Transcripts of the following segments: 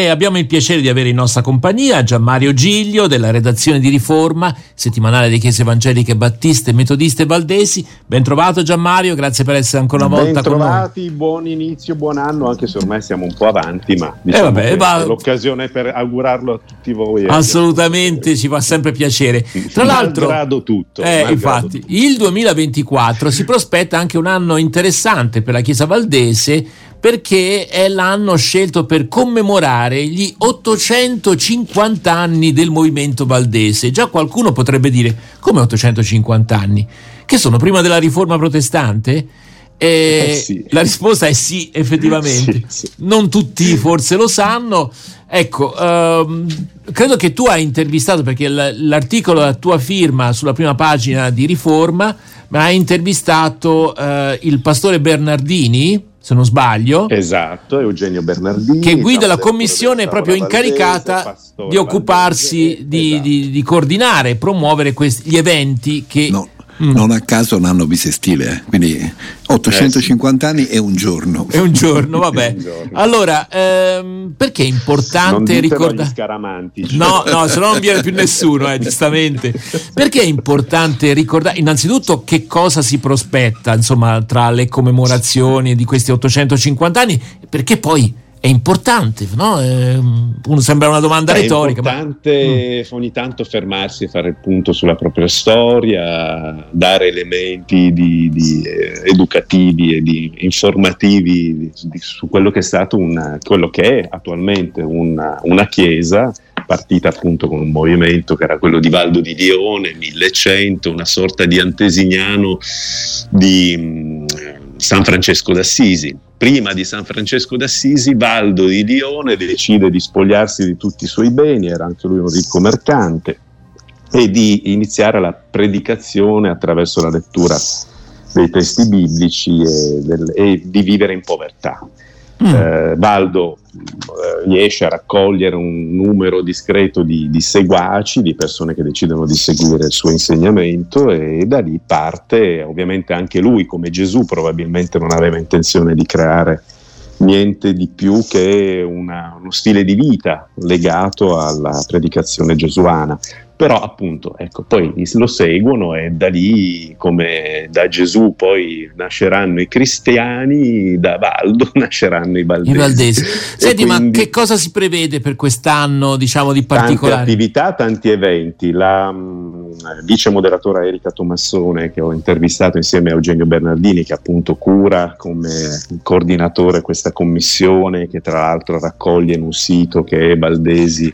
E abbiamo il piacere di avere in nostra compagnia Gianmario Giglio della redazione di Riforma, settimanale di Chiese Evangeliche Battiste, Metodiste e Valdesi. Ben trovato Gianmario, grazie per essere ancora una volta con noi. Ben trovati, buon inizio, buon anno, anche se ormai siamo un po' avanti, ma eh, diciamo eh vabbè, va... è l'occasione per augurarlo a tutti voi. Assolutamente, ci fa sempre piacere. Tra l'altro, malgrado tutto. Eh, infatti, tutto. il 2024 si prospetta anche un anno interessante per la Chiesa Valdese perché è l'anno scelto per commemorare gli 850 anni del movimento valdese. Già qualcuno potrebbe dire come 850 anni? Che sono prima della riforma protestante? Eh, sì. La risposta è sì, effettivamente. Sì, sì. Non tutti forse lo sanno. Ecco, ehm, credo che tu hai intervistato, perché l'articolo a tua firma sulla prima pagina di Riforma, ma hai intervistato eh, il pastore Bernardini, se non sbaglio. Esatto, Eugenio Bernardini. Che guida la commissione proprio incaricata di occuparsi, di, esatto. di, di, coordinare e promuovere questi, gli eventi che... No Mm. Non a caso un anno bisestile, eh. quindi 850 eh, sì. anni è un giorno. È un giorno, vabbè. un giorno. Allora, ehm, perché è importante ricordare... scaramantici. No, no, se no non viene più nessuno, eh, giustamente. Perché è importante ricordare, innanzitutto, che cosa si prospetta, insomma, tra le commemorazioni di questi 850 anni, perché poi è importante, no? È, sembra una domanda è retorica. È importante ma... ogni tanto fermarsi e fare il punto sulla propria storia, dare elementi di, di, eh, educativi e di, informativi su quello che è stato una, quello che è attualmente una, una chiesa partita appunto con un movimento che era quello di Valdo di Lione, 1100, una sorta di antesignano di mh, San Francesco d'Assisi prima di San Francesco d'Assisi, Valdo di Lione decide di spogliarsi di tutti i suoi beni, era anche lui un ricco mercante, e di iniziare la predicazione attraverso la lettura dei testi biblici e, del, e di vivere in povertà. Mm. Eh, Valdo eh, riesce a raccogliere un numero discreto di, di, seguaci, di persone che decidono di seguire il suo insegnamento e da lì parte, ovviamente anche lui come Gesù probabilmente non aveva intenzione di creare niente di più che una, uno stile di vita legato alla predicazione gesuana però appunto ecco, poi lo seguono e da lì come da Gesù poi nasceranno i cristiani da Valdo nasceranno i valdesi, I valdesi. senti ma che cosa si prevede per quest'anno diciamo di particolare? tante attività tanti eventi. La vice moderatore Erika Tomassone che ho intervistato insieme a Eugenio Bernardini che appunto cura come coordinatore questa commissione che tra l'altro raccoglie in un sito che è Valdesi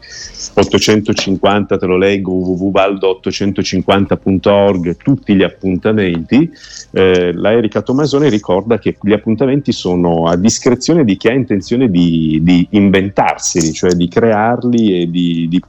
850 te lo leggo www.valdo850.org tutti gli appuntamenti, eh, la Erika Tomasone ricorda che gli appuntamenti sono a discrezione di chi ha intenzione di, di inventarseli, cioè di crearli e di, di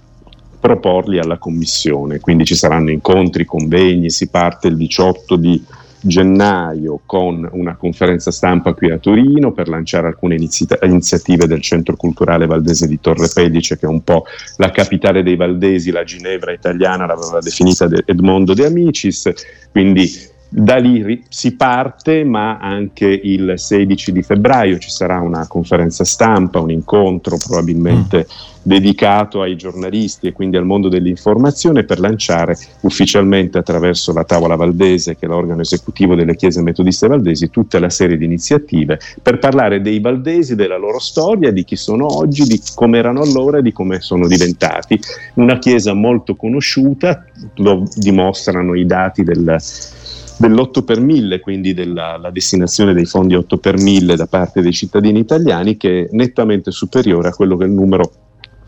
proporli alla commissione, quindi ci saranno incontri, convegni, si parte il 18 di gennaio con una conferenza stampa qui a Torino per lanciare alcune inizi- iniziative del Centro Culturale Valdese di Torre Pedice, che è un po' la capitale dei Valdesi, la Ginevra italiana, l'aveva definita Edmondo De Amicis, quindi da lì si parte, ma anche il 16 di febbraio ci sarà una conferenza stampa, un incontro probabilmente mm. dedicato ai giornalisti e quindi al mondo dell'informazione per lanciare ufficialmente attraverso la Tavola Valdese, che è l'organo esecutivo delle chiese metodiste valdesi, tutta la serie di iniziative per parlare dei valdesi, della loro storia, di chi sono oggi, di come erano allora e di come sono diventati. Una chiesa molto conosciuta, lo dimostrano i dati del dell'8 per 1000, quindi della destinazione dei fondi 8 per 1000 da parte dei cittadini italiani, che è nettamente superiore a quello che è il numero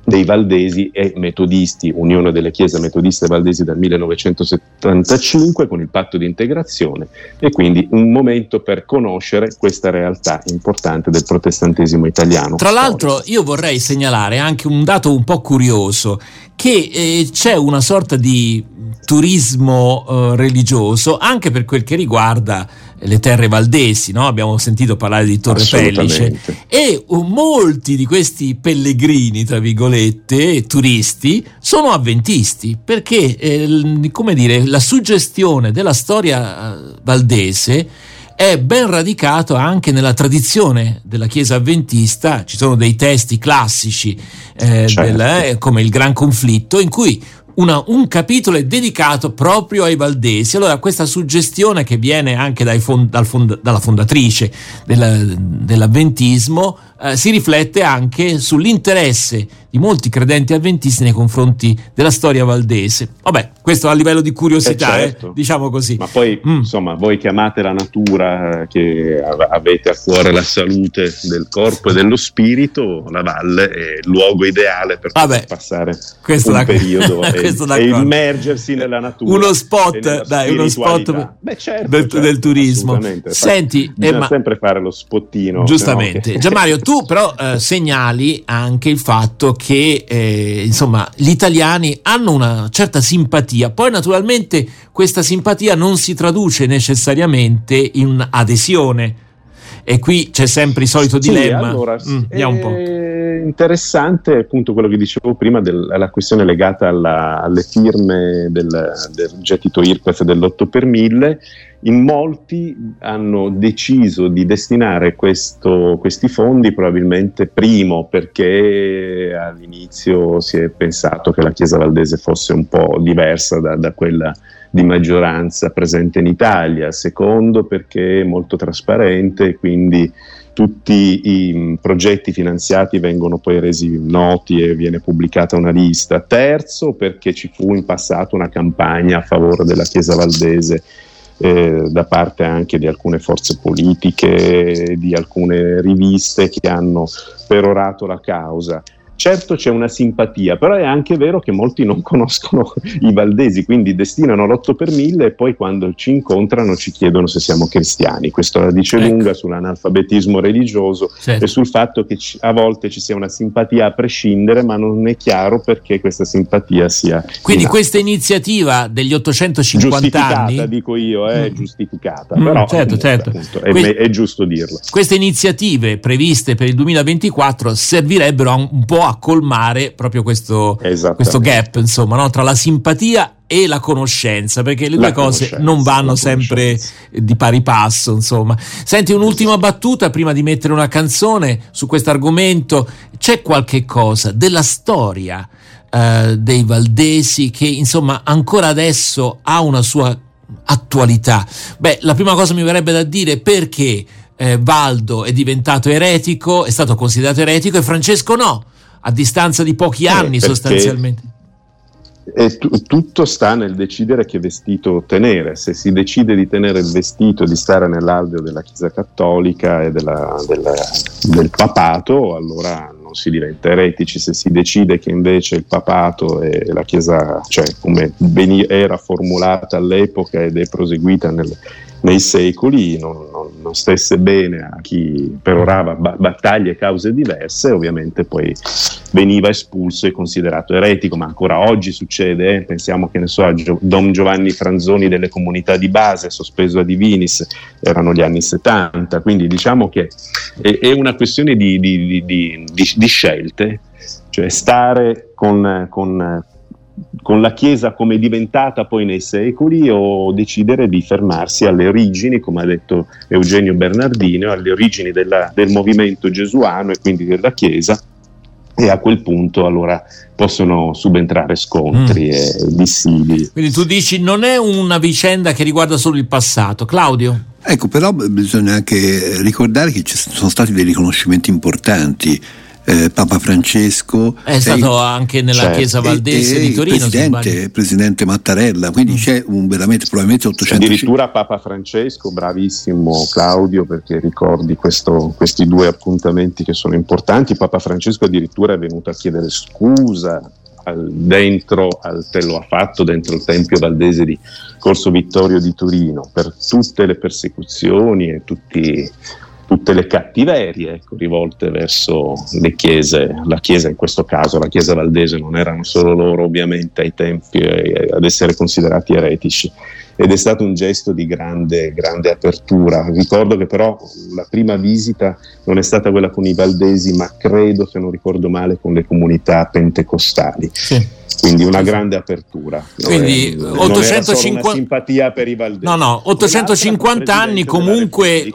dei Valdesi e Metodisti, Unione delle Chiese Metodiste Valdesi dal 1975 con il patto di integrazione e quindi un momento per conoscere questa realtà importante del protestantesimo italiano. Tra l'altro io vorrei segnalare anche un dato un po' curioso, che eh, c'è una sorta di turismo eh, religioso anche per quel che riguarda le terre valdesi, no? abbiamo sentito parlare di Torre Pellice e uh, molti di questi pellegrini, tra virgolette, turisti, sono avventisti perché, eh, come dire, la suggestione della storia eh, valdese è ben radicato anche nella tradizione della Chiesa avventista, ci sono dei testi classici eh, certo. del, eh, come il Gran Conflitto in cui una, un capitolo è dedicato proprio ai valdesi. Allora, questa suggestione che viene anche fond, dal fond, dalla fondatrice della, dell'avventismo eh, si riflette anche sull'interesse di molti credenti avventisti nei confronti della storia valdese. Vabbè, questo a livello di curiosità, eh certo. eh, diciamo così. Ma poi, mm. insomma, voi chiamate la natura, eh, che avete a cuore la salute del corpo e dello spirito, la valle è il luogo ideale per Vabbè, passare un periodo e, e, immergersi nella natura. Uno spot, dai, uno spot Beh, certo, del, certo, del, turismo. Senti, bisogna ma... sempre fare lo spottino. Giustamente. Che... Gianmario, tu però eh, segnali anche il fatto che eh, insomma, gli italiani hanno una certa simpatia, poi naturalmente questa simpatia non si traduce necessariamente in adesione. E qui c'è sempre il solito sì, dilemma. Allora, mm, un po'. interessante appunto quello che dicevo prima della questione legata alla, alle firme del, del gettito IRPEF dell'8 per 1000 in molti hanno deciso di destinare questo, questi fondi probabilmente primo perché all'inizio si è pensato che la Chiesa Valdese fosse un po' diversa da, da quella di maggioranza presente in Italia, secondo perché è molto trasparente e quindi tutti i progetti finanziati vengono poi resi noti e viene pubblicata una lista. Terzo perché ci fu in passato una campagna a favore della Chiesa Valdese eh, da parte anche di alcune forze politiche, di alcune riviste che hanno perorato la causa. Certo c'è una simpatia, però è anche vero che molti non conoscono i valdesi, quindi destinano l'8 per 1000 e poi quando ci incontrano ci chiedono se siamo cristiani. Questo la dice ecco. lunga sull'analfabetismo religioso certo. e sul fatto che a volte ci sia una simpatia a prescindere, ma non è chiaro perché questa simpatia sia. Quindi in questa iniziativa degli 850 anni. dico io, è mm. giustificata, mm, però certo, comunque, certo. Appunto, è, que- è giusto dirlo. Queste iniziative previste per il 2024 servirebbero un po' a colmare proprio questo, questo gap insomma, no? tra la simpatia e la conoscenza, perché le due cose non vanno sempre di pari passo, insomma. Senti un'ultima battuta prima di mettere una canzone su questo argomento, c'è qualche cosa della storia eh, dei Valdesi che insomma ancora adesso ha una sua attualità. Beh, la prima cosa mi verrebbe da dire perché eh, Valdo è diventato eretico, è stato considerato eretico e Francesco no a distanza di pochi eh, anni sostanzialmente. E t- tutto sta nel decidere che vestito tenere. Se si decide di tenere il vestito di stare nell'alveo della Chiesa Cattolica e della, della, del papato, allora non si diventa eretici. Se si decide che invece il papato e la Chiesa, cioè come era formulata all'epoca ed è proseguita nel, nei secoli non, non, non, stesse bene a chi perorava ba- battaglie e cause diverse, ovviamente poi veniva espulso e considerato eretico, ma ancora oggi succede, eh? pensiamo che ne so a Gio- Don Giovanni Franzoni delle comunità di base, sospeso a Divinis, erano gli anni 70, quindi diciamo che è, è una questione di, di, di, di, scelte, cioè stare con, con con la Chiesa come è diventata poi nei secoli o decidere di fermarsi alle origini, come ha detto Eugenio Bernardino, alle origini della, del movimento gesuano e quindi della Chiesa e a quel punto allora possono subentrare scontri mm. e dissidi. Quindi tu dici non è una vicenda che riguarda solo il passato. Claudio? Ecco, però bisogna anche ricordare che ci sono stati dei riconoscimenti importanti eh, Papa Francesco. È stato anche nella certo. chiesa valdese e, di Torino. Presidente, presidente Mattarella, quindi mm. c'è un veramente probabilmente 800. Addirittura Papa Francesco, bravissimo Claudio, perché ricordi questo, questi due appuntamenti che sono importanti. Papa Francesco addirittura è venuto a chiedere scusa al, dentro, al, te lo ha fatto dentro il Tempio Valdese di Corso Vittorio di Torino per tutte le persecuzioni e tutti tutte le cattiverie ecco, rivolte verso le chiese, la chiesa in questo caso, la chiesa valdese non erano solo loro ovviamente ai tempi eh, ad essere considerati eretici ed è stato un gesto di grande, grande apertura. Ricordo che però la prima visita non è stata quella con i valdesi, ma credo, se non ricordo male, con le comunità pentecostali. Sì. Quindi una grande apertura. Quindi eh, 850 simpatia per i Valdesi. No, no, 850 anni comunque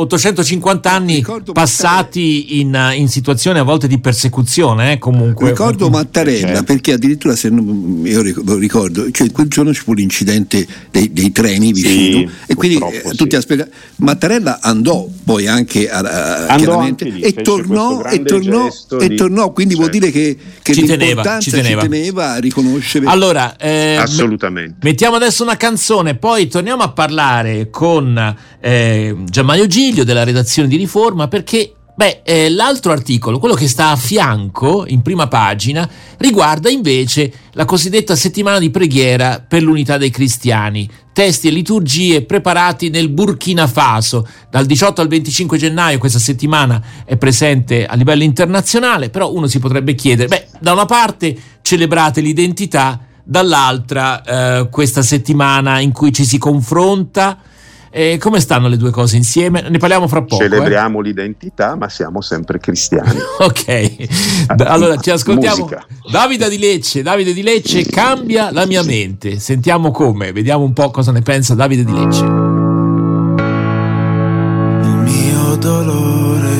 850 anni ricordo passati in, in, situazioni a volte di persecuzione, eh, comunque. Ricordo Mattarella certo. perché addirittura se non, io ricordo, cioè quel giorno ci fu l'incidente dei, dei treni vicino sì, e quindi eh, tutti sì. aspettano. Mattarella andò poi anche a, a, andò anche lì, e, tornò, e, tornò, e tornò, quindi certo. vuol dire che, che ci teneva, ci teneva. Ci teneva riconoscere. Allora, eh, assolutamente. Mettiamo adesso una canzone, poi torniamo a parlare con eh, Gianmaio Giglio della redazione di Riforma perché Beh, eh, l'altro articolo, quello che sta a fianco, in prima pagina, riguarda invece la cosiddetta settimana di preghiera per l'unità dei cristiani, testi e liturgie preparati nel Burkina Faso. Dal 18 al 25 gennaio questa settimana è presente a livello internazionale, però uno si potrebbe chiedere, beh, da una parte celebrate l'identità, dall'altra eh, questa settimana in cui ci si confronta, e come stanno le due cose insieme? Ne parliamo fra poco. Celebriamo eh? l'identità, ma siamo sempre cristiani. ok, allora ci ascoltiamo. Musica. Davide di Lecce, Davide di Lecce cambia la mia mente. Sentiamo come, vediamo un po' cosa ne pensa Davide di Lecce. Il mio dolore,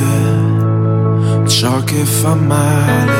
ciò che fa male,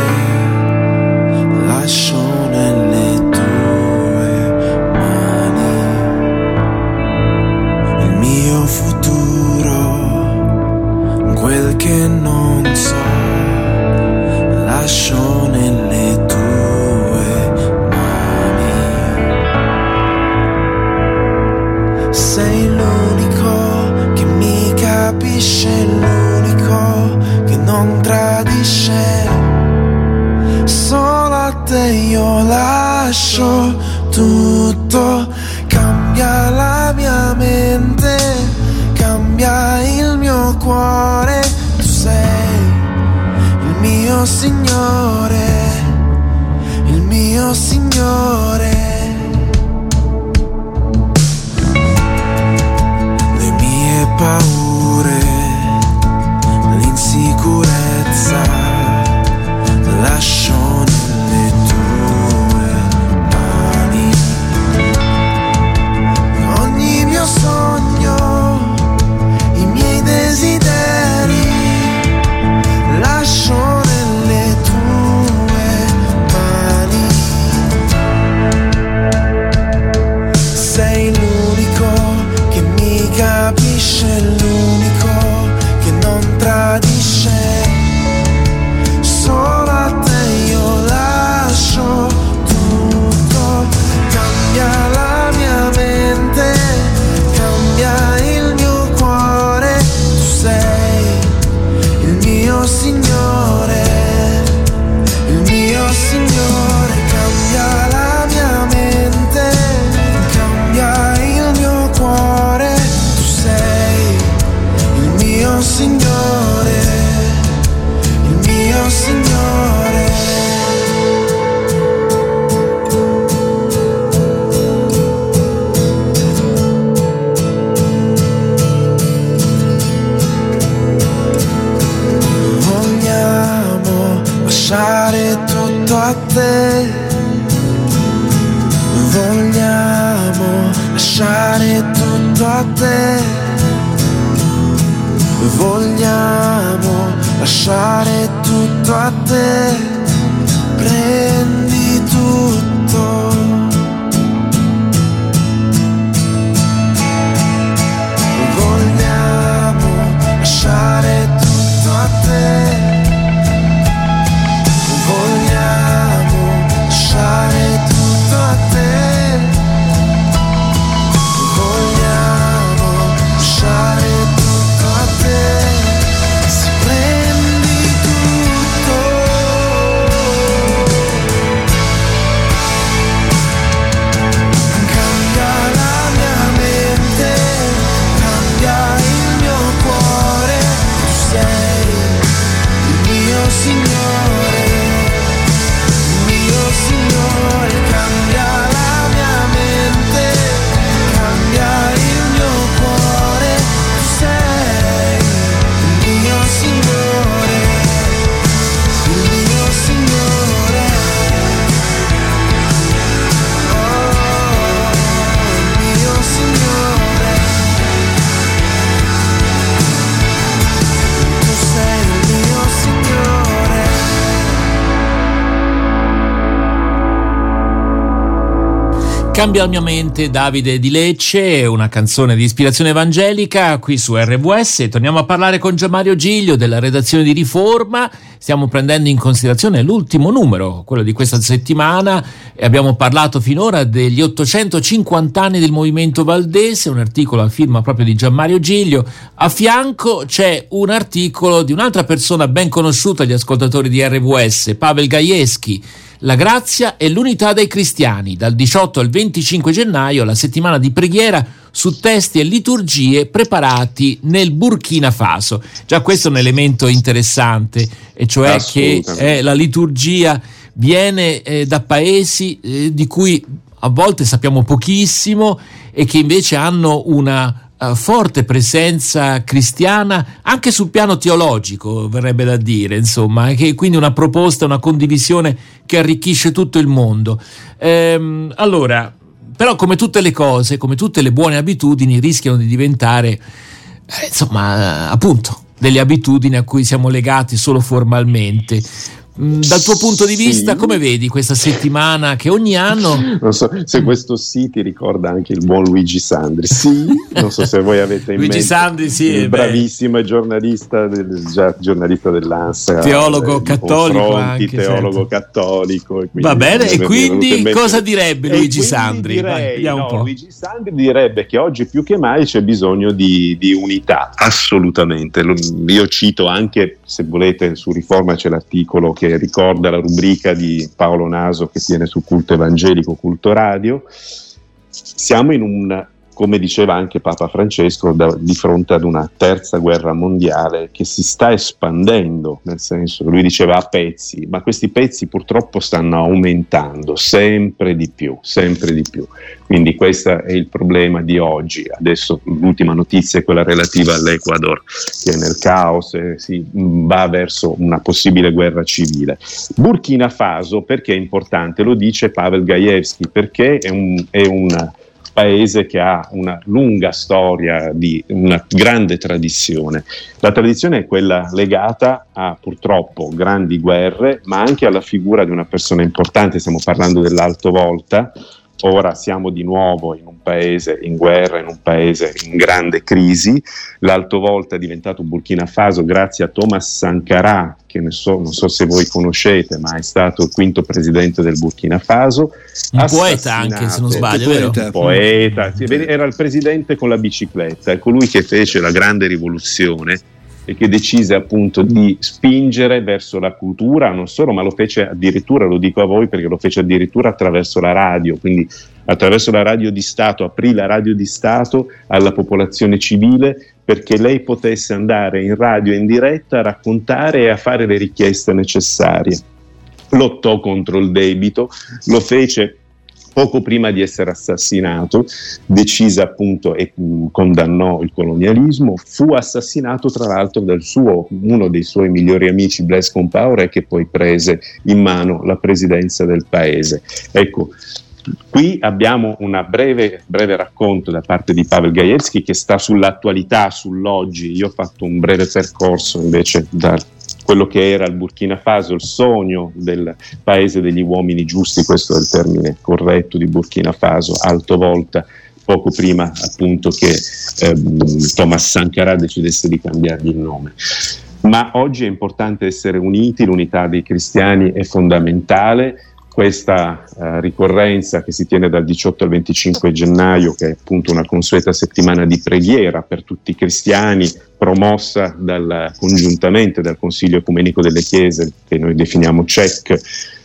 tutto, cambia la mia mente, cambia il mio cuore mio Signore, il mio Signore. Le mie paure, got Cambia la mia mente Davide di Lecce, una canzone di ispirazione evangelica qui su RWS. Torniamo a parlare con Gianmario Giglio della redazione di Riforma. Stiamo prendendo in considerazione l'ultimo numero, quello di questa settimana, abbiamo parlato finora degli 850 anni del movimento valdese, un articolo a firma proprio di Gianmario Giglio. A fianco c'è un articolo di un'altra persona ben conosciuta agli ascoltatori di RWS, Pavel Gajewski la grazia e l'unità dei cristiani, dal 18 al 25 gennaio, la settimana di preghiera su testi e liturgie preparati nel Burkina Faso. Già questo è un elemento interessante, e cioè che eh, la liturgia viene eh, da paesi eh, di cui a volte sappiamo pochissimo e che invece hanno una uh, forte presenza cristiana anche sul piano teologico, verrebbe da dire, insomma, che quindi una proposta, una condivisione che arricchisce tutto il mondo. Ehm, allora, però come tutte le cose, come tutte le buone abitudini, rischiano di diventare, eh, insomma, appunto, delle abitudini a cui siamo legati solo formalmente. Mm, dal tuo punto di vista, sì. come vedi questa settimana che ogni anno. Non so se questo sì ti ricorda anche il buon Luigi Sandri. Sì, non so se voi avete in Luigi mente. Sandri, sì. Il bravissimo giornalista, del, già, giornalista dell'ANSA. Teologo eh, cattolico. Anche, teologo certo. cattolico. Va bene, e quindi cosa direbbe Luigi Sandri? Direi, Vai, no, Luigi Sandri direbbe che oggi più che mai c'è bisogno di, di unità, assolutamente. Io cito anche, se volete, su Riforma c'è l'articolo che ricorda la rubrica di Paolo Naso che tiene su culto evangelico, culto radio. Siamo in un come diceva anche Papa Francesco, da, di fronte ad una terza guerra mondiale che si sta espandendo, nel senso che lui diceva a pezzi, ma questi pezzi purtroppo stanno aumentando sempre di più, sempre di più. Quindi questo è il problema di oggi. Adesso l'ultima notizia è quella relativa all'Ecuador, che è nel caos e si va verso una possibile guerra civile. Burkina Faso, perché è importante? Lo dice Pavel Gajewski, perché è un, è un paese che ha una lunga storia di una grande tradizione. La tradizione è quella legata a purtroppo grandi guerre, ma anche alla figura di una persona importante, stiamo parlando dell'Alto Volta, Ora siamo di nuovo in un paese in guerra, in un paese in grande crisi. L'Alto Volta è diventato Burkina Faso grazie a Thomas Sankara, che so, non so se voi conoscete, ma è stato il quinto presidente del Burkina Faso. Un poeta anche, se non sbaglio, vero? Un poeta, era il presidente con la bicicletta, è colui che fece la grande rivoluzione e che decise appunto di spingere verso la cultura, non solo, ma lo fece addirittura, lo dico a voi perché lo fece addirittura attraverso la radio, quindi attraverso la radio di Stato, aprì la radio di Stato alla popolazione civile perché lei potesse andare in radio in diretta a raccontare e a fare le richieste necessarie. Lottò contro il debito, lo fece poco prima di essere assassinato, decise appunto e condannò il colonialismo, fu assassinato tra l'altro da uno dei suoi migliori amici, Blaise Compaoré, che poi prese in mano la presidenza del paese. Ecco, Qui abbiamo un breve, breve, racconto da parte di Pavel Gajewski che sta sull'attualità, sull'oggi. Io ho fatto un breve percorso invece da quello che era il Burkina Faso, il sogno del paese degli uomini giusti, questo è il termine corretto di Burkina Faso, alto volta poco prima appunto che ehm, Thomas Sankara decidesse di cambiargli il nome. Ma oggi è importante essere uniti, l'unità dei cristiani è fondamentale questa eh, ricorrenza che si tiene dal 18 al 25 gennaio, che è appunto una consueta settimana di preghiera per tutti i cristiani, promossa dal, congiuntamente dal Consiglio Ecumenico delle Chiese, che noi definiamo CEC,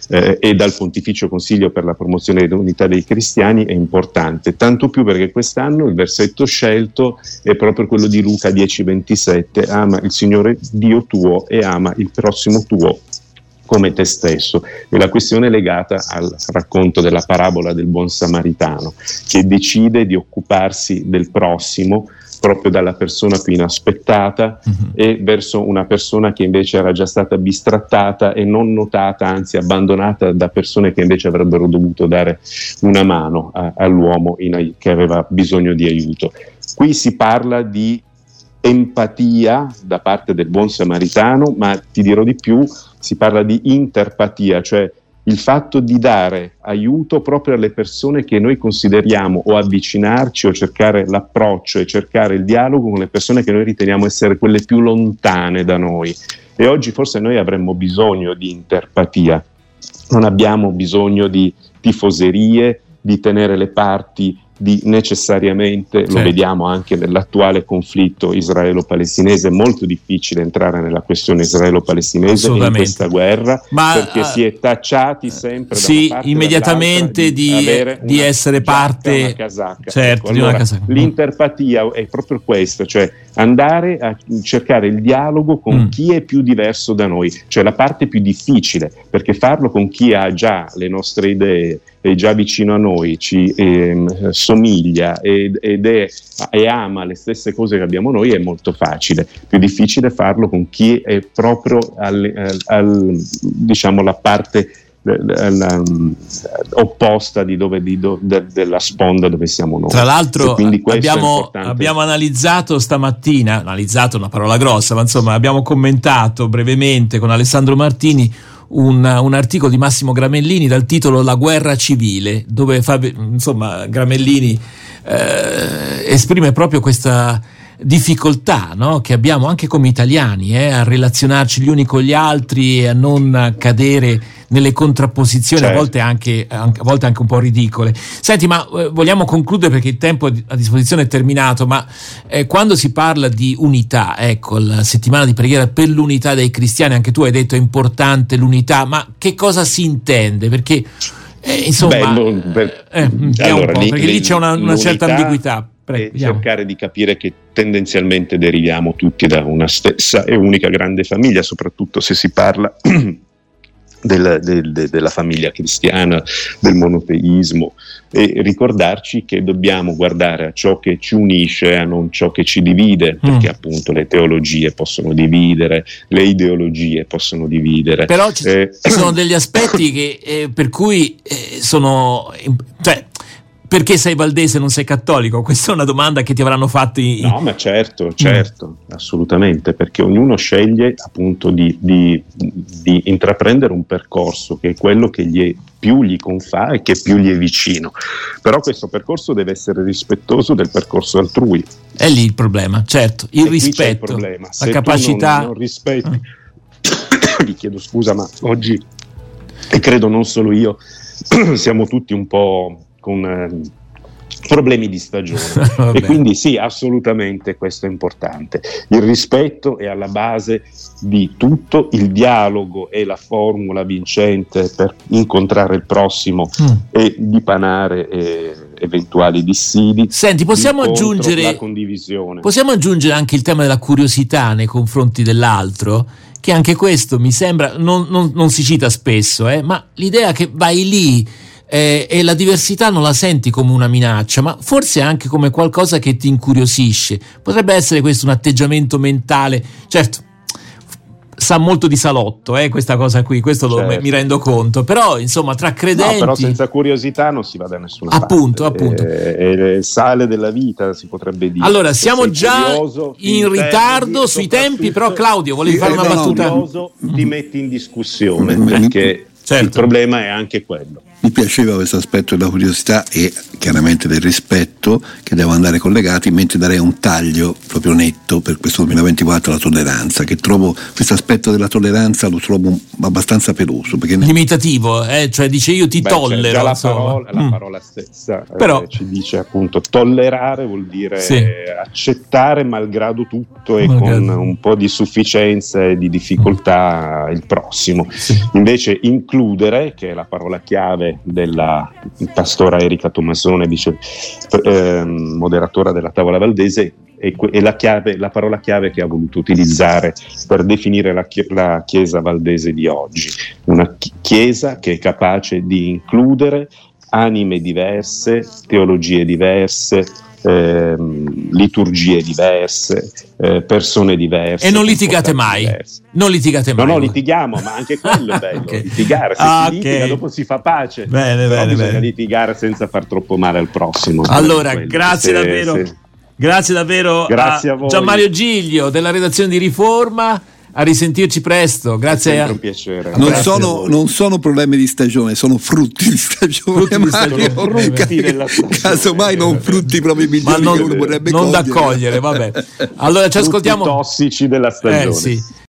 eh, e dal Pontificio Consiglio per la promozione dell'unità dei cristiani è importante, tanto più perché quest'anno il versetto scelto è proprio quello di Luca 10:27, ama il Signore Dio tuo e ama il prossimo tuo come te stesso. E la questione è legata al racconto della parabola del buon samaritano, che decide di occuparsi del prossimo proprio dalla persona più inaspettata uh-huh. e verso una persona che invece era già stata bistrattata e non notata, anzi abbandonata da persone che invece avrebbero dovuto dare una mano a, all'uomo in, che aveva bisogno di aiuto. Qui si parla di empatia da parte del buon samaritano, ma ti dirò di più, si parla di interpatia, cioè il fatto di dare aiuto proprio alle persone che noi consideriamo o avvicinarci o cercare l'approccio e cercare il dialogo con le persone che noi riteniamo essere quelle più lontane da noi. E oggi forse noi avremmo bisogno di interpatia, non abbiamo bisogno di tifoserie, di tenere le parti di necessariamente, certo. lo vediamo anche nell'attuale conflitto israelo-palestinese, è molto difficile entrare nella questione israelo-palestinese in questa guerra Ma, perché uh, si è tacciati sempre sì, immediatamente di, di essere parte casacca. Certo, ecco, allora, l'interpatia è proprio questa, cioè andare a cercare il dialogo con mm. chi è più diverso da noi, cioè la parte più difficile, perché farlo con chi ha già le nostre idee, è già vicino a noi, ci eh, somiglia ed, ed è, e ama le stesse cose che abbiamo noi è molto facile. Più difficile farlo con chi è proprio al, al, diciamo la parte la, opposta di dove, di do, de, della sponda dove siamo noi. Tra l'altro abbiamo, abbiamo, analizzato stamattina, analizzato una parola grossa, ma insomma abbiamo commentato brevemente con Alessandro Martini un, un, articolo di Massimo Gramellini dal titolo La guerra civile, dove fa, insomma, Gramellini eh, esprime proprio questa difficoltà no? che abbiamo anche come italiani eh, a relazionarci gli uni con gli altri e a non cadere nelle contrapposizioni, certo. a, volte anche, a volte anche un po' ridicole. Senti, ma eh, vogliamo concludere perché il tempo a disposizione è terminato, ma eh, quando si parla di unità, ecco, la settimana di preghiera per l'unità dei cristiani, anche tu hai detto è importante l'unità, ma che cosa si intende? Perché eh, insomma, Bello, per, eh, allora, lì, perché lì c'è una, una certa ambiguità. Prego, e cercare di capire che tendenzialmente deriviamo tutti da una stessa e unica grande famiglia, soprattutto se si parla del, del, de, della famiglia cristiana, del monoteismo e ricordarci che dobbiamo guardare a ciò che ci unisce a non ciò che ci divide, mm. perché appunto le teologie possono dividere, le ideologie possono dividere. Però ci, eh, sono degli aspetti che, eh, per cui eh, sono... Cioè, perché sei valdese e non sei cattolico? Questa è una domanda che ti avranno fatto. In... No, ma certo, certo, mm. assolutamente, perché ognuno sceglie appunto di, di, di, intraprendere un percorso che è quello che gli è, più gli confà e che più gli è vicino. Però questo percorso deve essere rispettoso del percorso altrui. È lì il problema, certo, il e rispetto, il problema. la capacità. Non, non rispetti, mm. vi chiedo scusa, ma oggi, e credo non solo io, siamo tutti un po' con eh, problemi di stagione. e quindi sì, assolutamente questo è importante. Il rispetto è alla base di tutto, il dialogo è la formula vincente per incontrare il prossimo mm. e dipanare eh, eventuali dissidi. Senti, possiamo aggiungere la condivisione. Possiamo aggiungere anche il tema della curiosità nei confronti dell'altro? Che anche questo mi sembra, non, non, non si cita spesso, eh, ma l'idea che vai lì eh, e la diversità non la senti come una minaccia, ma forse anche come qualcosa che ti incuriosisce. Potrebbe essere questo un atteggiamento mentale, certo. Sa molto di salotto, eh, questa cosa qui, questo certo. lo, mi rendo conto. Però, insomma, tra credenti. No, però senza curiosità non si va da nessuna appunto, parte. Appunto, È, è il sale della vita, si potrebbe dire. Allora, siamo già curioso, in ritardo sui tempi, però, Claudio, volevi sì, fare una battuta? Curioso, ti metti in discussione perché certo. il problema è anche quello. Mi piaceva questo aspetto della curiosità e chiaramente del rispetto che devono andare collegati, mentre darei un taglio proprio netto per questo 2024 alla tolleranza, che trovo questo aspetto della tolleranza lo trovo abbastanza peloso. Limitativo, eh? cioè dice io ti Beh, tollero. Già la parola, la mm. parola stessa eh, Però, eh, ci dice appunto tollerare vuol dire sì. accettare malgrado tutto e malgrado. con un po' di sufficienza e di difficoltà il prossimo. Sì. Invece includere, che è la parola chiave della pastora Erika Tommasone, vice eh, moderatora della Tavola Valdese, è, la, chiave, la, parola chiave che ha voluto utilizzare per definire la, la Chiesa Valdese di oggi. Una Chiesa che è capace di includere anime diverse, teologie diverse, eh, liturgie diverse, eh, persone diverse. E non litigate mai. Diverse. Non litigate mai. No, no, litighiamo, ma anche quello è bello. okay. Litigare, se ah, si litiga dopo si fa pace. Bene, bene, bisogna bene. litigare senza far troppo male al prossimo. Allora, grazie se, davvero. Se... Grazie davvero grazie a, a Gianmario Giglio della redazione di Riforma a risentirci presto. Grazie. È un piacere. Non sono, non sono, problemi di stagione, sono frutti di stagione. Frutti di stagione. Frutti della stagione. Casomai non frutti proprio migliori Ma non, non da cogliere, vabbè. Allora ci ascoltiamo. tossici della stagione. Eh, sì.